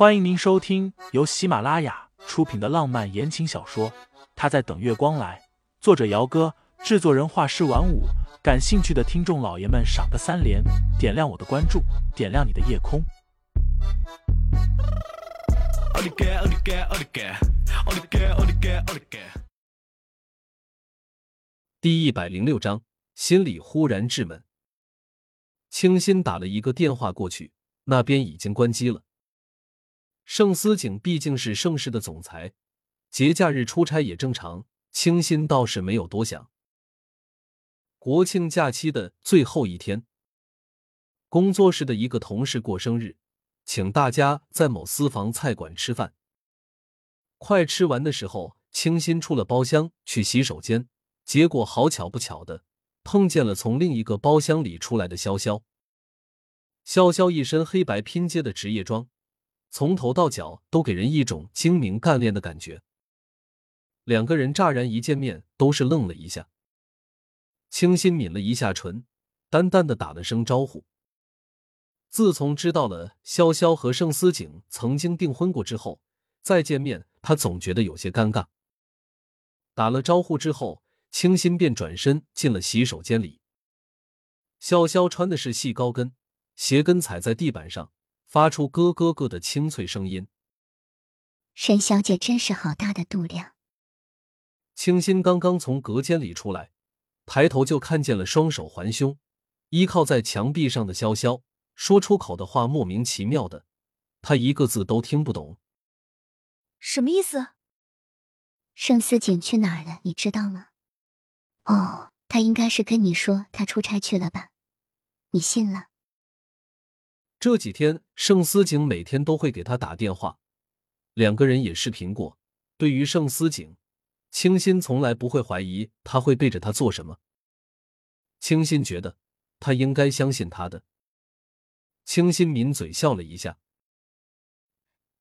欢迎您收听由喜马拉雅出品的浪漫言情小说《他在等月光来》，作者：姚哥，制作人：画师晚舞。感兴趣的听众老爷们，赏个三连，点亮我的关注，点亮你的夜空。第一百零六章，心里忽然稚闷。清新打了一个电话过去，那边已经关机了。盛思景毕竟是盛世的总裁，节假日出差也正常。清新倒是没有多想。国庆假期的最后一天，工作室的一个同事过生日，请大家在某私房菜馆吃饭。快吃完的时候，清新出了包厢去洗手间，结果好巧不巧的碰见了从另一个包厢里出来的潇潇。潇潇一身黑白拼接的职业装。从头到脚都给人一种精明干练的感觉。两个人乍然一见面，都是愣了一下。清新抿了一下唇，淡淡的打了声招呼。自从知道了潇潇和盛思景曾经订婚过之后，再见面，他总觉得有些尴尬。打了招呼之后，清新便转身进了洗手间里。潇潇穿的是细高跟，鞋跟踩在地板上。发出咯咯咯的清脆声音。沈小姐真是好大的肚量。清新刚刚从隔间里出来，抬头就看见了双手环胸、依靠在墙壁上的潇潇，说出口的话莫名其妙的，他一个字都听不懂。什么意思？盛思景去哪儿了？你知道吗？哦，他应该是跟你说他出差去了吧？你信了？这几天，盛思景每天都会给他打电话，两个人也视频过。对于盛思景，清新从来不会怀疑他会背着他做什么。清新觉得他应该相信他的。清新抿嘴笑了一下。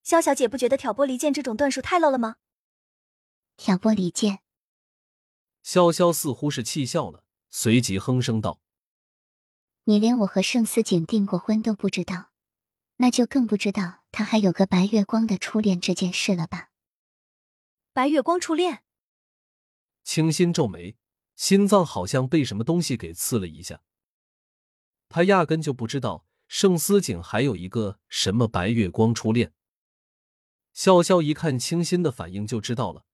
萧小姐不觉得挑拨离间这种段数太 low 了吗？挑拨离间。潇潇似乎是气笑了，随即哼声道。你连我和盛思景订过婚都不知道，那就更不知道他还有个白月光的初恋这件事了吧？白月光初恋？清新皱眉，心脏好像被什么东西给刺了一下。他压根就不知道盛思景还有一个什么白月光初恋。笑笑一看清新的反应就知道了，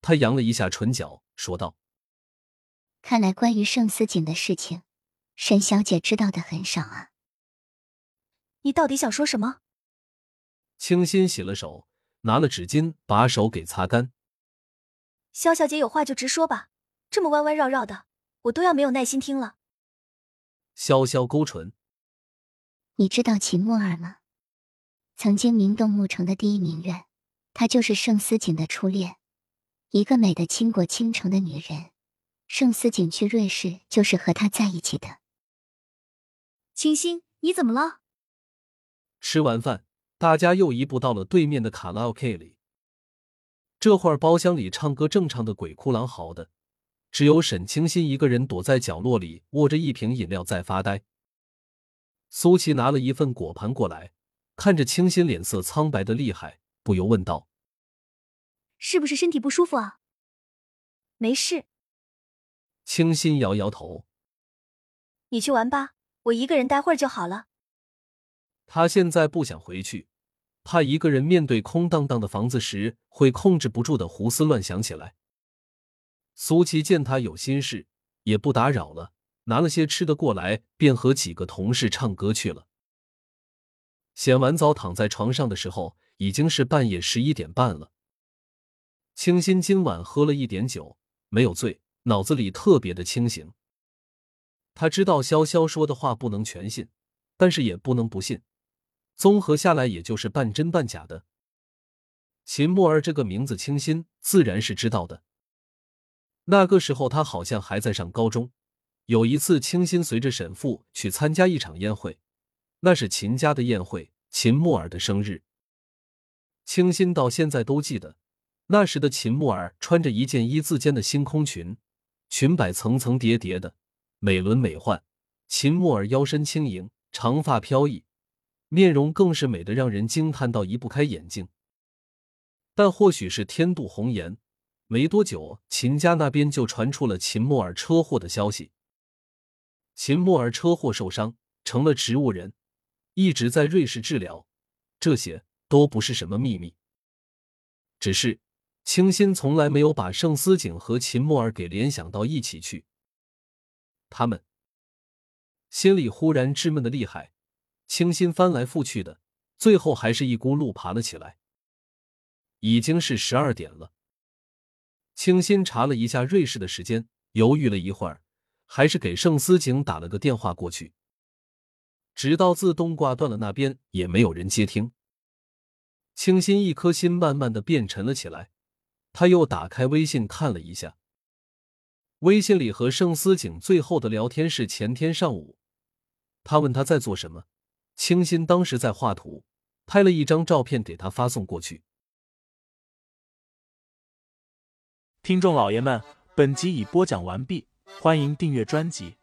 他扬了一下唇角，说道：“看来关于盛思景的事情。”沈小姐知道的很少啊，你到底想说什么？清新洗了手，拿了纸巾把手给擦干。萧小姐有话就直说吧，这么弯弯绕绕的，我都要没有耐心听了。潇潇勾唇，你知道秦墨儿吗？曾经名动牧城的第一名媛，她就是盛思景的初恋，一个美的倾国倾城的女人。盛思景去瑞士就是和她在一起的。清新，你怎么了？吃完饭，大家又移步到了对面的卡拉 OK 里。这会儿包厢里唱歌正唱的鬼哭狼嚎的，只有沈清新一个人躲在角落里，握着一瓶饮料在发呆。苏琪拿了一份果盘过来，看着清新脸色苍白的厉害，不由问道：“是不是身体不舒服啊？”“没事。”清新摇摇头：“你去玩吧。”我一个人待会儿就好了。他现在不想回去，怕一个人面对空荡荡的房子时会控制不住的胡思乱想起来。苏琪见他有心事，也不打扰了，拿了些吃的过来，便和几个同事唱歌去了。洗完澡躺在床上的时候，已经是半夜十一点半了。清新今晚喝了一点酒，没有醉，脑子里特别的清醒。他知道潇潇说的话不能全信，但是也不能不信。综合下来，也就是半真半假的。秦墨儿这个名字，清新自然是知道的。那个时候他好像还在上高中。有一次，清新随着沈父去参加一场宴会，那是秦家的宴会，秦墨儿的生日。清新到现在都记得，那时的秦墨儿穿着一件一字肩的星空裙，裙摆层层叠叠的。美轮美奂，秦墨儿腰身轻盈，长发飘逸，面容更是美得让人惊叹到移不开眼睛。但或许是天妒红颜，没多久，秦家那边就传出了秦墨儿车祸的消息。秦墨儿车祸受伤，成了植物人，一直在瑞士治疗，这些都不是什么秘密。只是清新从来没有把盛思景和秦墨儿给联想到一起去，他们心里忽然郁闷的厉害。清新翻来覆去的，最后还是一咕噜爬了起来。已经是十二点了。清新查了一下瑞士的时间，犹豫了一会儿，还是给盛思景打了个电话过去。直到自动挂断了，那边也没有人接听。清新一颗心慢慢的变沉了起来。他又打开微信看了一下，微信里和盛思景最后的聊天是前天上午，他问他在做什么，清新当时在画图，拍了一张照片给他发送过去。听众老爷们，本集已播讲完毕，欢迎订阅专辑，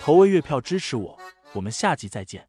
投喂月票支持我，我们下集再见。